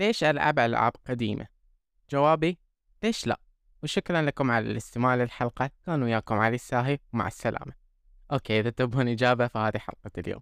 ليش ألعب ألعاب قديمة؟ جوابي ليش لا؟ وشكرا لكم على الاستماع للحلقة. كان وياكم علي الساهي ومع السلامة. أوكي إذا تبون إجابة فهذه حلقة اليوم.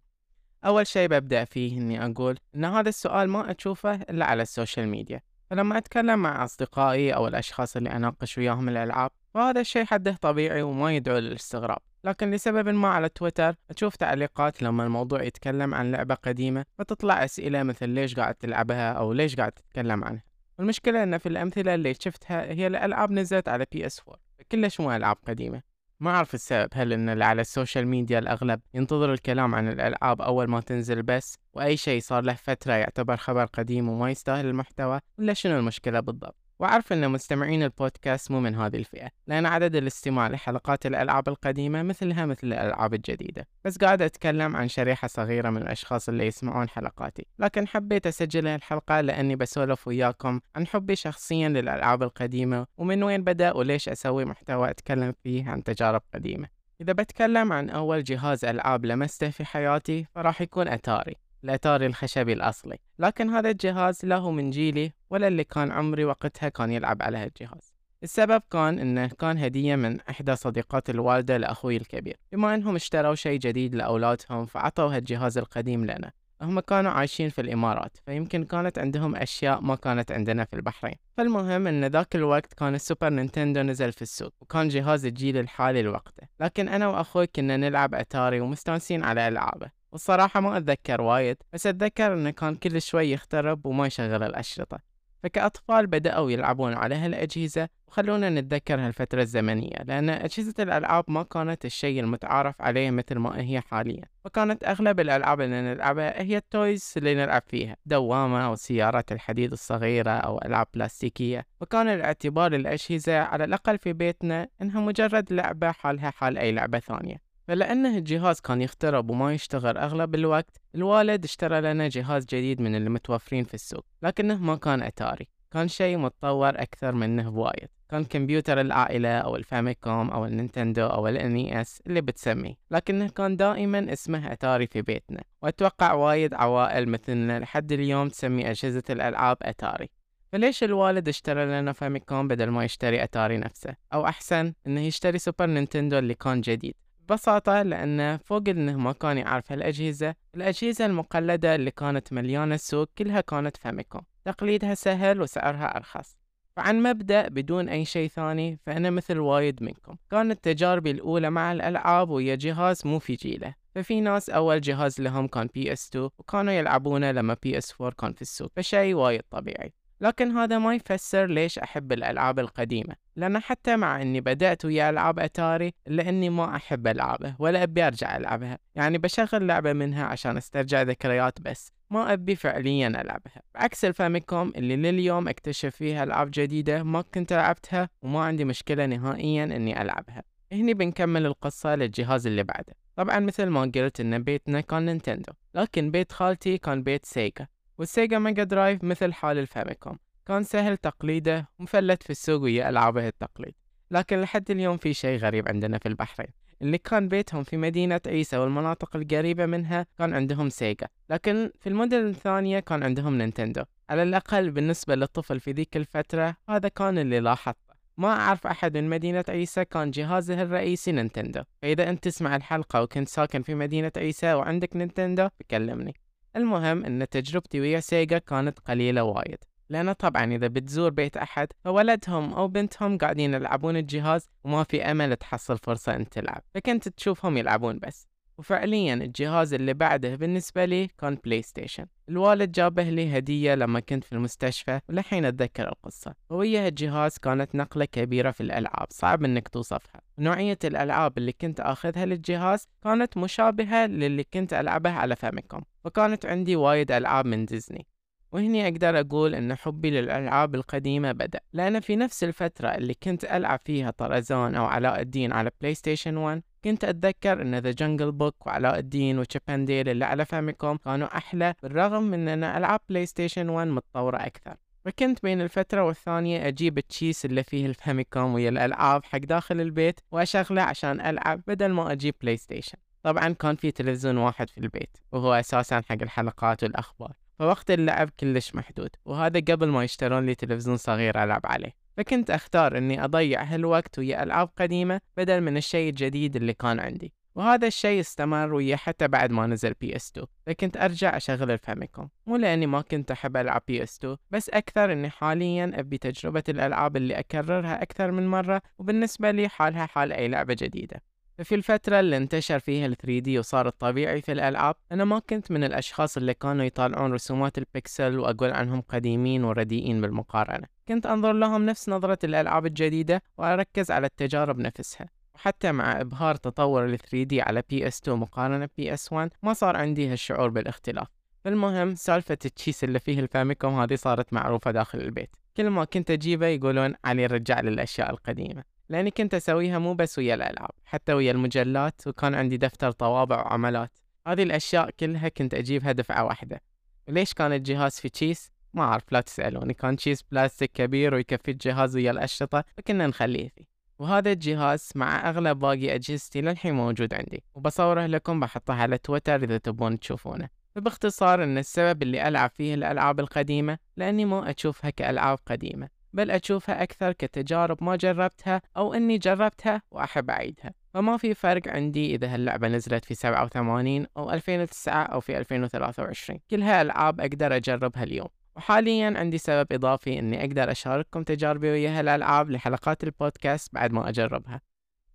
أول شي ببدأ فيه إني أقول إن هذا السؤال ما أشوفه إلا على السوشيال ميديا. فلما أتكلم مع أصدقائي أو الأشخاص اللي أناقش وياهم الألعاب فهذا الشيء حده طبيعي وما يدعو للاستغراب. لكن لسبب ما على تويتر أشوف تعليقات لما الموضوع يتكلم عن لعبة قديمة فتطلع أسئلة مثل ليش قاعد تلعبها أو ليش قاعد تتكلم عنها. والمشكلة أن في الأمثلة اللي شفتها هي الألعاب نزلت على PS4 كلش مو ألعاب قديمة. ما أعرف السبب هل إن اللي على السوشيال ميديا الأغلب ينتظر الكلام عن الألعاب أول ما تنزل بس وأي شيء صار له فترة يعتبر خبر قديم وما يستاهل المحتوى ولا شنو المشكلة بالضبط؟ وأعرف أن مستمعين البودكاست مو من هذه الفئة لأن عدد الاستماع لحلقات الألعاب القديمة مثلها مثل الألعاب الجديدة. بس قاعد أتكلم عن شريحة صغيرة من الأشخاص اللي يسمعون حلقاتي. لكن حبيت أسجل الحلقة لأني بسولف وياكم عن حبي شخصيا للألعاب القديمة ومن وين بدأ وليش أسوي محتوى أتكلم فيه عن تجارب قديمة. إذا بتكلم عن أول جهاز ألعاب لمسته في حياتي فراح يكون أتاري. الأتاري الخشبي الأصلي. لكن هذا الجهاز لا هو من جيلي ولا اللي كان عمري وقتها كان يلعب على هالجهاز. السبب كان إنه كان هدية من إحدى صديقات الوالدة لأخوي الكبير. بما إنهم اشتروا شيء جديد لأولادهم فعطوا هالجهاز القديم لنا. هم كانوا عايشين في الإمارات فيمكن كانت عندهم أشياء ما كانت عندنا في البحرين. فالمهم إن ذاك الوقت كان السوبر نينتندو نزل في السوق وكان جهاز الجيل الحالي لوقته. لكن أنا وأخوي كنا نلعب أتاري ومستانسين على ألعابه. والصراحة ما أتذكر وايد بس أتذكر إنه كان كل شوي يخترب وما يشغل الأشرطة. فكأطفال بدأوا يلعبون على هالأجهزة وخلونا نتذكر هالفترة الزمنية لأن أجهزة الألعاب ما كانت الشيء المتعارف عليه مثل ما هي حاليا. وكانت أغلب الألعاب اللي نلعبها هي ال toys اللي نلعب فيها دوامة أو سيارات الحديد الصغيرة أو ألعاب بلاستيكية. وكان الاعتبار الأجهزة على الأقل في بيتنا إنها مجرد لعبة حالها حال أي لعبة ثانية. فلأنه الجهاز كان يخترب وما يشتغل أغلب الوقت الوالد اشترى لنا جهاز جديد من المتوفرين في السوق لكنه ما كان أتاري. كان شيء متطور أكثر منه بوايد. كان كمبيوتر العائلة أو الفاميكوم أو النينتندو أو ال NES اللي بتسميه لكنه كان دائما اسمه أتاري في بيتنا. وأتوقع وايد عوائل مثلنا لحد اليوم تسمي أجهزة الألعاب أتاري. فليش الوالد اشترى لنا فاميكوم بدل ما يشتري أتاري نفسه؟ أو أحسن إنه يشتري سوبر نينتندو اللي كان جديد. ببساطة لأنه فوق إنه ما كان يعرف هالأجهزة الأجهزة المقلدة اللي كانت مليانة السوق كلها كانت فاميكوم. تقليدها سهل وسعرها أرخص. فعن مبدأ بدون أي شيء ثاني فأنا مثل وايد منكم. كانت تجاربي الأولى مع الألعاب ويا جهاز مو في جيله. ففي ناس أول جهاز لهم كان PS2 وكانوا يلعبونه لما PS4 كان في السوق. فشي وايد طبيعي. لكن هذا ما يفسر ليش أحب الألعاب القديمة لأن حتى مع أني بدأت ويا ألعاب أتاري إلا أني ما أحب ألعبه ولا أبي أرجع ألعبها يعني بشغل لعبة منها عشان أسترجع ذكريات بس ما أبي فعليا ألعبها. بعكس الفاميكوم اللي لليوم أكتشف فيها ألعاب جديدة ما كنت لعبتها وما عندي مشكلة نهائيا أني ألعبها. هني بنكمل القصة للجهاز اللي بعده. طبعا مثل ما قلت إن بيتنا كان نينتندو لكن بيت خالتي كان بيت سيجا. والسيجا ميجا درايف مثل حال الفاميكوم كان سهل تقليده ومفلت في السوق ويا ألعابه التقليد. لكن لحد اليوم في شيء غريب عندنا في البحرين. اللي كان بيتهم في مدينة عيسى والمناطق القريبة منها كان عندهم سيجا لكن في المدن الثانية كان عندهم نينتندو. على الأقل بالنسبة للطفل في ذيك الفترة هذا كان اللي لاحظته. ما أعرف أحد من مدينة عيسى كان جهازه الرئيسي نينتندو. فإذا أنت تسمع الحلقة وكنت ساكن في مدينة عيسى وعندك نينتندو بكلمني. المهم إن تجربتي ويا سيجا كانت قليلة وايد لأن طبعا إذا بتزور بيت أحد فولدهم أو بنتهم قاعدين يلعبون الجهاز وما في أمل تحصل فرصة أن تلعب فكنت تشوفهم يلعبون بس. وفعليا الجهاز اللي بعده بالنسبة لي كان بلاي ستيشن الوالد جابه لي هدية لما كنت في المستشفى ولحين أتذكر القصة. وهي هالجهاز كانت نقلة كبيرة في الألعاب صعب إنك توصفها. نوعية الألعاب اللي كنت أخذها للجهاز كانت مشابهة للي كنت ألعبها على فاميكوم. وكانت عندي وايد ألعاب من ديزني. وهني أقدر أقول أن حبي للألعاب القديمة بدأ. لأن في نفس الفترة اللي كنت ألعب فيها طرزان أو علاء الدين على بلاي ستيشن 1 كنت أتذكر أن The Jungle Book وعلاء الدين و Chip 'n Dale اللي على فاميكوم كانوا أحلى بالرغم من أن ألعاب بلاي ستيشن 1 متطورة أكثر. فكنت بين الفترة والثانية أجيب الكيس اللي فيه الفاميكوم ويا الألعاب حق داخل البيت وأشغله عشان ألعب بدل ما أجيب بلاي ستيشن طبعا كان في تلفزيون واحد في البيت وهو أساسا حق الحلقات والأخبار. فوقت اللعب كلش محدود وهذا قبل ما يشترون لي تلفزيون صغير ألعب عليه. فكنت أختار أني أضيع هالوقت ويا ألعاب قديمة بدل من الشيء الجديد اللي كان عندي. وهذا الشيء استمر ويا حتى بعد ما نزل PS 2 فكنت أرجع أشغل الفاميكوم. مو لأني ما كنت أحب ألعب PS 2 بس أكثر إني حاليا أبي تجربة الألعاب اللي أكررها أكثر من مرة وبالنسبة لي حالها حال أي لعبة جديدة. ففي الفترة اللي انتشر فيها ال 3D وصار الطبيعي في الألعاب أنا ما كنت من الأشخاص اللي كانوا يطالعون رسومات البكسل وأقول عنهم قديمين ورديئين بالمقارنة. كنت أنظر لهم نفس نظرة الألعاب الجديدة وأركز على التجارب نفسها. وحتى مع إبهار تطور ال 3D على PS2 مقارنة PS1 ما صار عندي هالشعور بالاختلاف. المهم سالفة التشيس اللي فيه الفاميكوم هذه صارت معروفة داخل البيت. كل ما كنت أجيبه يقولون علي رجع للأشياء القديمة. لأني كنت أسويها مو بس ويا الألعاب حتى ويا المجلات وكان عندي دفتر طوابع وعملات. هذه الأشياء كلها كنت أجيبها دفعة واحدة. وليش كان الجهاز في تشيس؟ ما أعرف لا تسألوني كان تشيس بلاستيك كبير ويكفي الجهاز ويا الأشرطة فكنا نخليه فيه. وهذا الجهاز مع أغلب باقي أجهزتي للحين موجود عندي وبصوره لكم بحطه على تويتر إذا تبون تشوفونه. فباختصار إن السبب اللي ألعب فيه الألعاب القديمة لأني ما أشوفها كألعاب قديمة بل أشوفها أكثر كتجارب ما جربتها أو إني جربتها وأحب أعيدها. فما في فرق عندي إذا هاللعبة نزلت في 87 أو 2009 أو في 2023 كلها ألعاب أقدر أجربها اليوم. وحاليا عندي سبب إضافي إني أقدر أشارككم تجاربي ويا هالألعاب لحلقات البودكاست بعد ما أجربها.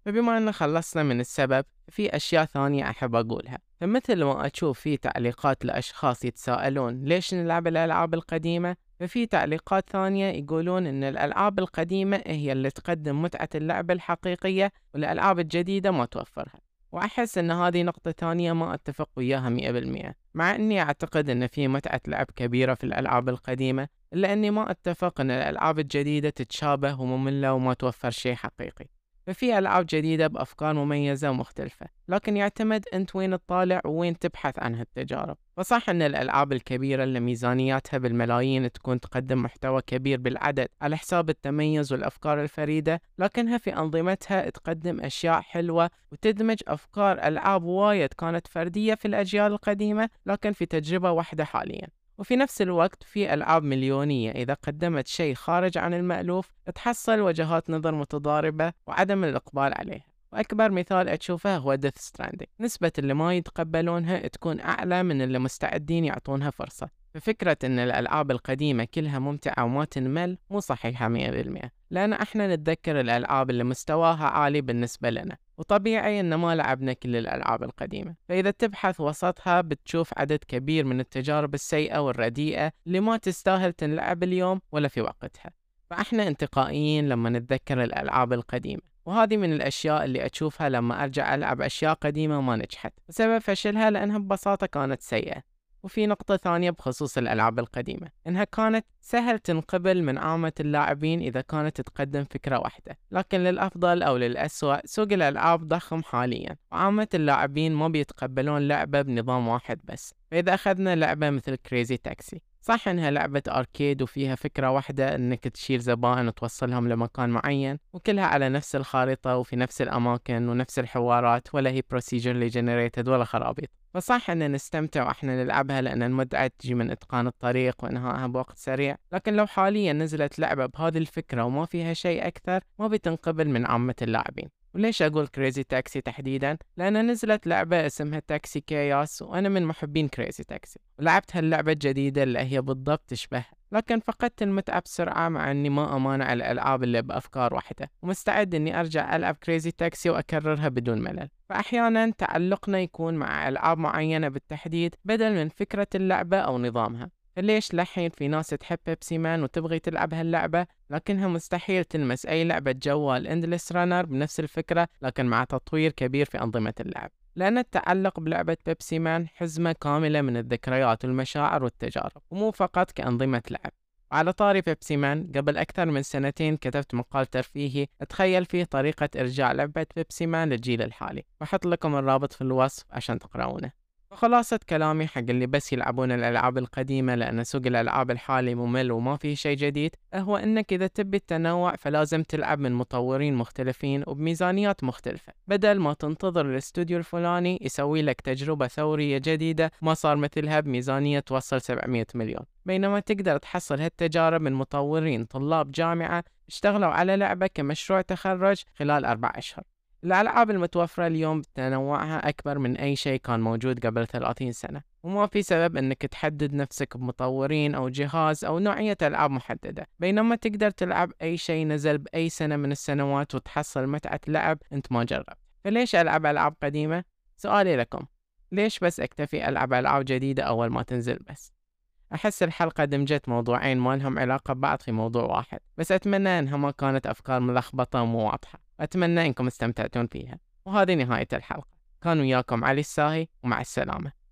فبما أن خلصنا من السبب في أشياء ثانية أحب أقولها. فمثل ما أشوف في تعليقات لأشخاص يتساءلون ليش نلعب الألعاب القديمة ففي تعليقات ثانية يقولون إن الألعاب القديمة هي اللي تقدم متعة اللعبة الحقيقية والألعاب الجديدة ما توفرها. وأحس أن هذه نقطة ثانية ما أتفق وياها مية بالمية. مع أني أعتقد أن في متعة لعب كبيرة في الألعاب القديمة إلا أني ما أتفق أن الألعاب الجديدة تتشابه ومملة وما توفر شيء حقيقي. ففي ألعاب جديدة بأفكار مميزة ومختلفة لكن يعتمد أنت وين تطالع وين تبحث عن هالتجارب. فصح أن الألعاب الكبيرة اللي ميزانياتها بالملايين تكون تقدم محتوى كبير بالعدد على حساب التميز والأفكار الفريدة لكنها في أنظمتها تقدم أشياء حلوة وتدمج أفكار ألعاب وايد كانت فردية في الأجيال القديمة لكن في تجربة واحدة حاليا. وفي نفس الوقت في ألعاب مليونية إذا قدمت شيء خارج عن المألوف تحصل وجهات نظر متضاربة وعدم الإقبال عليها. وأكبر مثال أشوفه هو ديث ستراندينج نسبة اللي ما يتقبلونها تكون أعلى من اللي مستعدين يعطونها فرصة. ففكرة أن الألعاب القديمة كلها ممتعة وما تنمل مو صحيحة مية بالمية. لأن إحنا نتذكر الألعاب اللي مستواها عالي بالنسبة لنا. وطبيعي أن ما لعبنا كل الألعاب القديمة. فإذا تبحث وسطها بتشوف عدد كبير من التجارب السيئة والرديئة اللي ما تستاهل تنلعب اليوم ولا في وقتها. فإحنا انتقائيين لما نتذكر الألعاب القديمة. وهذه من الأشياء اللي أشوفها لما أرجع ألعب أشياء قديمة وما نجحت. وسبب فشلها لأنها ببساطة كانت سيئة. وفي نقطة ثانية بخصوص الألعاب القديمة إنها كانت سهل تنقبل من عامة اللاعبين إذا كانت تقدم فكرة واحدة لكن للأفضل أو للأسوأ سوق الألعاب ضخم حاليا وعامة اللاعبين ما بيتقبلون لعبة بنظام واحد بس. فإذا أخذنا لعبة مثل كريزي تاكسي صح إنها لعبة أركيد وفيها فكرة واحدة إنك تشيل زبائن وتوصلهم لمكان معين وكلها على نفس الخارطة وفي نفس الأماكن ونفس الحوارات ولا هي procedurally generated ولا خرابيط. فصح إن نستمتع وإحنا نلعبها لأن المتعة تجي من إتقان الطريق وإنهائها بوقت سريع. لكن لو حاليا نزلت لعبة بهذه الفكرة وما فيها شيء أكثر ما بتنقبل من عامة اللاعبين. وليش أقول Crazy Taxi تحديدا؟ لأن نزلت لعبة اسمها Taxi Chaos وأنا من محبين Crazy Taxi ولعبت هاللعبة الجديدة اللي هي بالضبط تشبهها لكن فقدت المتعة بسرعة مع أني ما أمانع الألعاب اللي بأفكار واحدة ومستعد أني أرجع ألعب Crazy Taxi وأكررها بدون ملل. فأحيانا تعلقنا يكون مع ألعاب معينة بالتحديد بدل من فكرة اللعبة أو نظامها. فليش لحين في ناس تحب Pepsiman وتبغي تلعب هاللعبة؟ لكنها مستحيل تلمس أي لعبة جوال endless runner بنفس الفكرة لكن مع تطوير كبير في أنظمة اللعب. لأن التعلق بلعبة Pepsiman حزمة كاملة من الذكريات والمشاعر والتجارب ومو فقط كأنظمة لعب. وعلى طاري Pepsiman قبل أكثر من سنتين كتبت مقال ترفيهي أتخيل فيه طريقة إرجاع لعبة Pepsiman للجيل الحالي وأحط لكم الرابط في الوصف عشان تقرأونه. خلاصة كلامي حق اللي بس يلعبون الألعاب القديمة لأن سوق الألعاب الحالي ممل وما فيه شي جديد هو أنك إذا تبي التنوع فلازم تلعب من مطورين مختلفين وبميزانيات مختلفة. بدل ما تنتظر الاستوديو الفلاني يسوي لك تجربة ثورية جديدة ما صار مثلها بميزانية توصل 700 مليون. بينما تقدر تحصل هالتجارب من مطورين طلاب جامعة اشتغلوا على لعبة كمشروع تخرج خلال أربع أشهر. الألعاب المتوفرة اليوم تنوعها أكبر من أي شيء كان موجود قبل 30 سنة وما في سبب أنك تحدد نفسك بمطورين أو جهاز أو نوعية ألعاب محددة بينما تقدر تلعب أي شيء نزل بأي سنة من السنوات وتحصل متعة لعب أنت ما جربت فليش ألعب ألعاب قديمة؟ سؤالي لكم ليش بس أكتفي ألعب ألعاب جديدة أول ما تنزل بس؟ أحس الحلقة دمجت موضوعين ما لهم علاقة ببعض في موضوع واحد بس أتمنى أنها ما كانت أفكار ملخبطة ومو واضحة أتمنى أنكم استمتعتون فيها وهذه نهاية الحلقة كان وياكم علي الساهي ومع السلامة.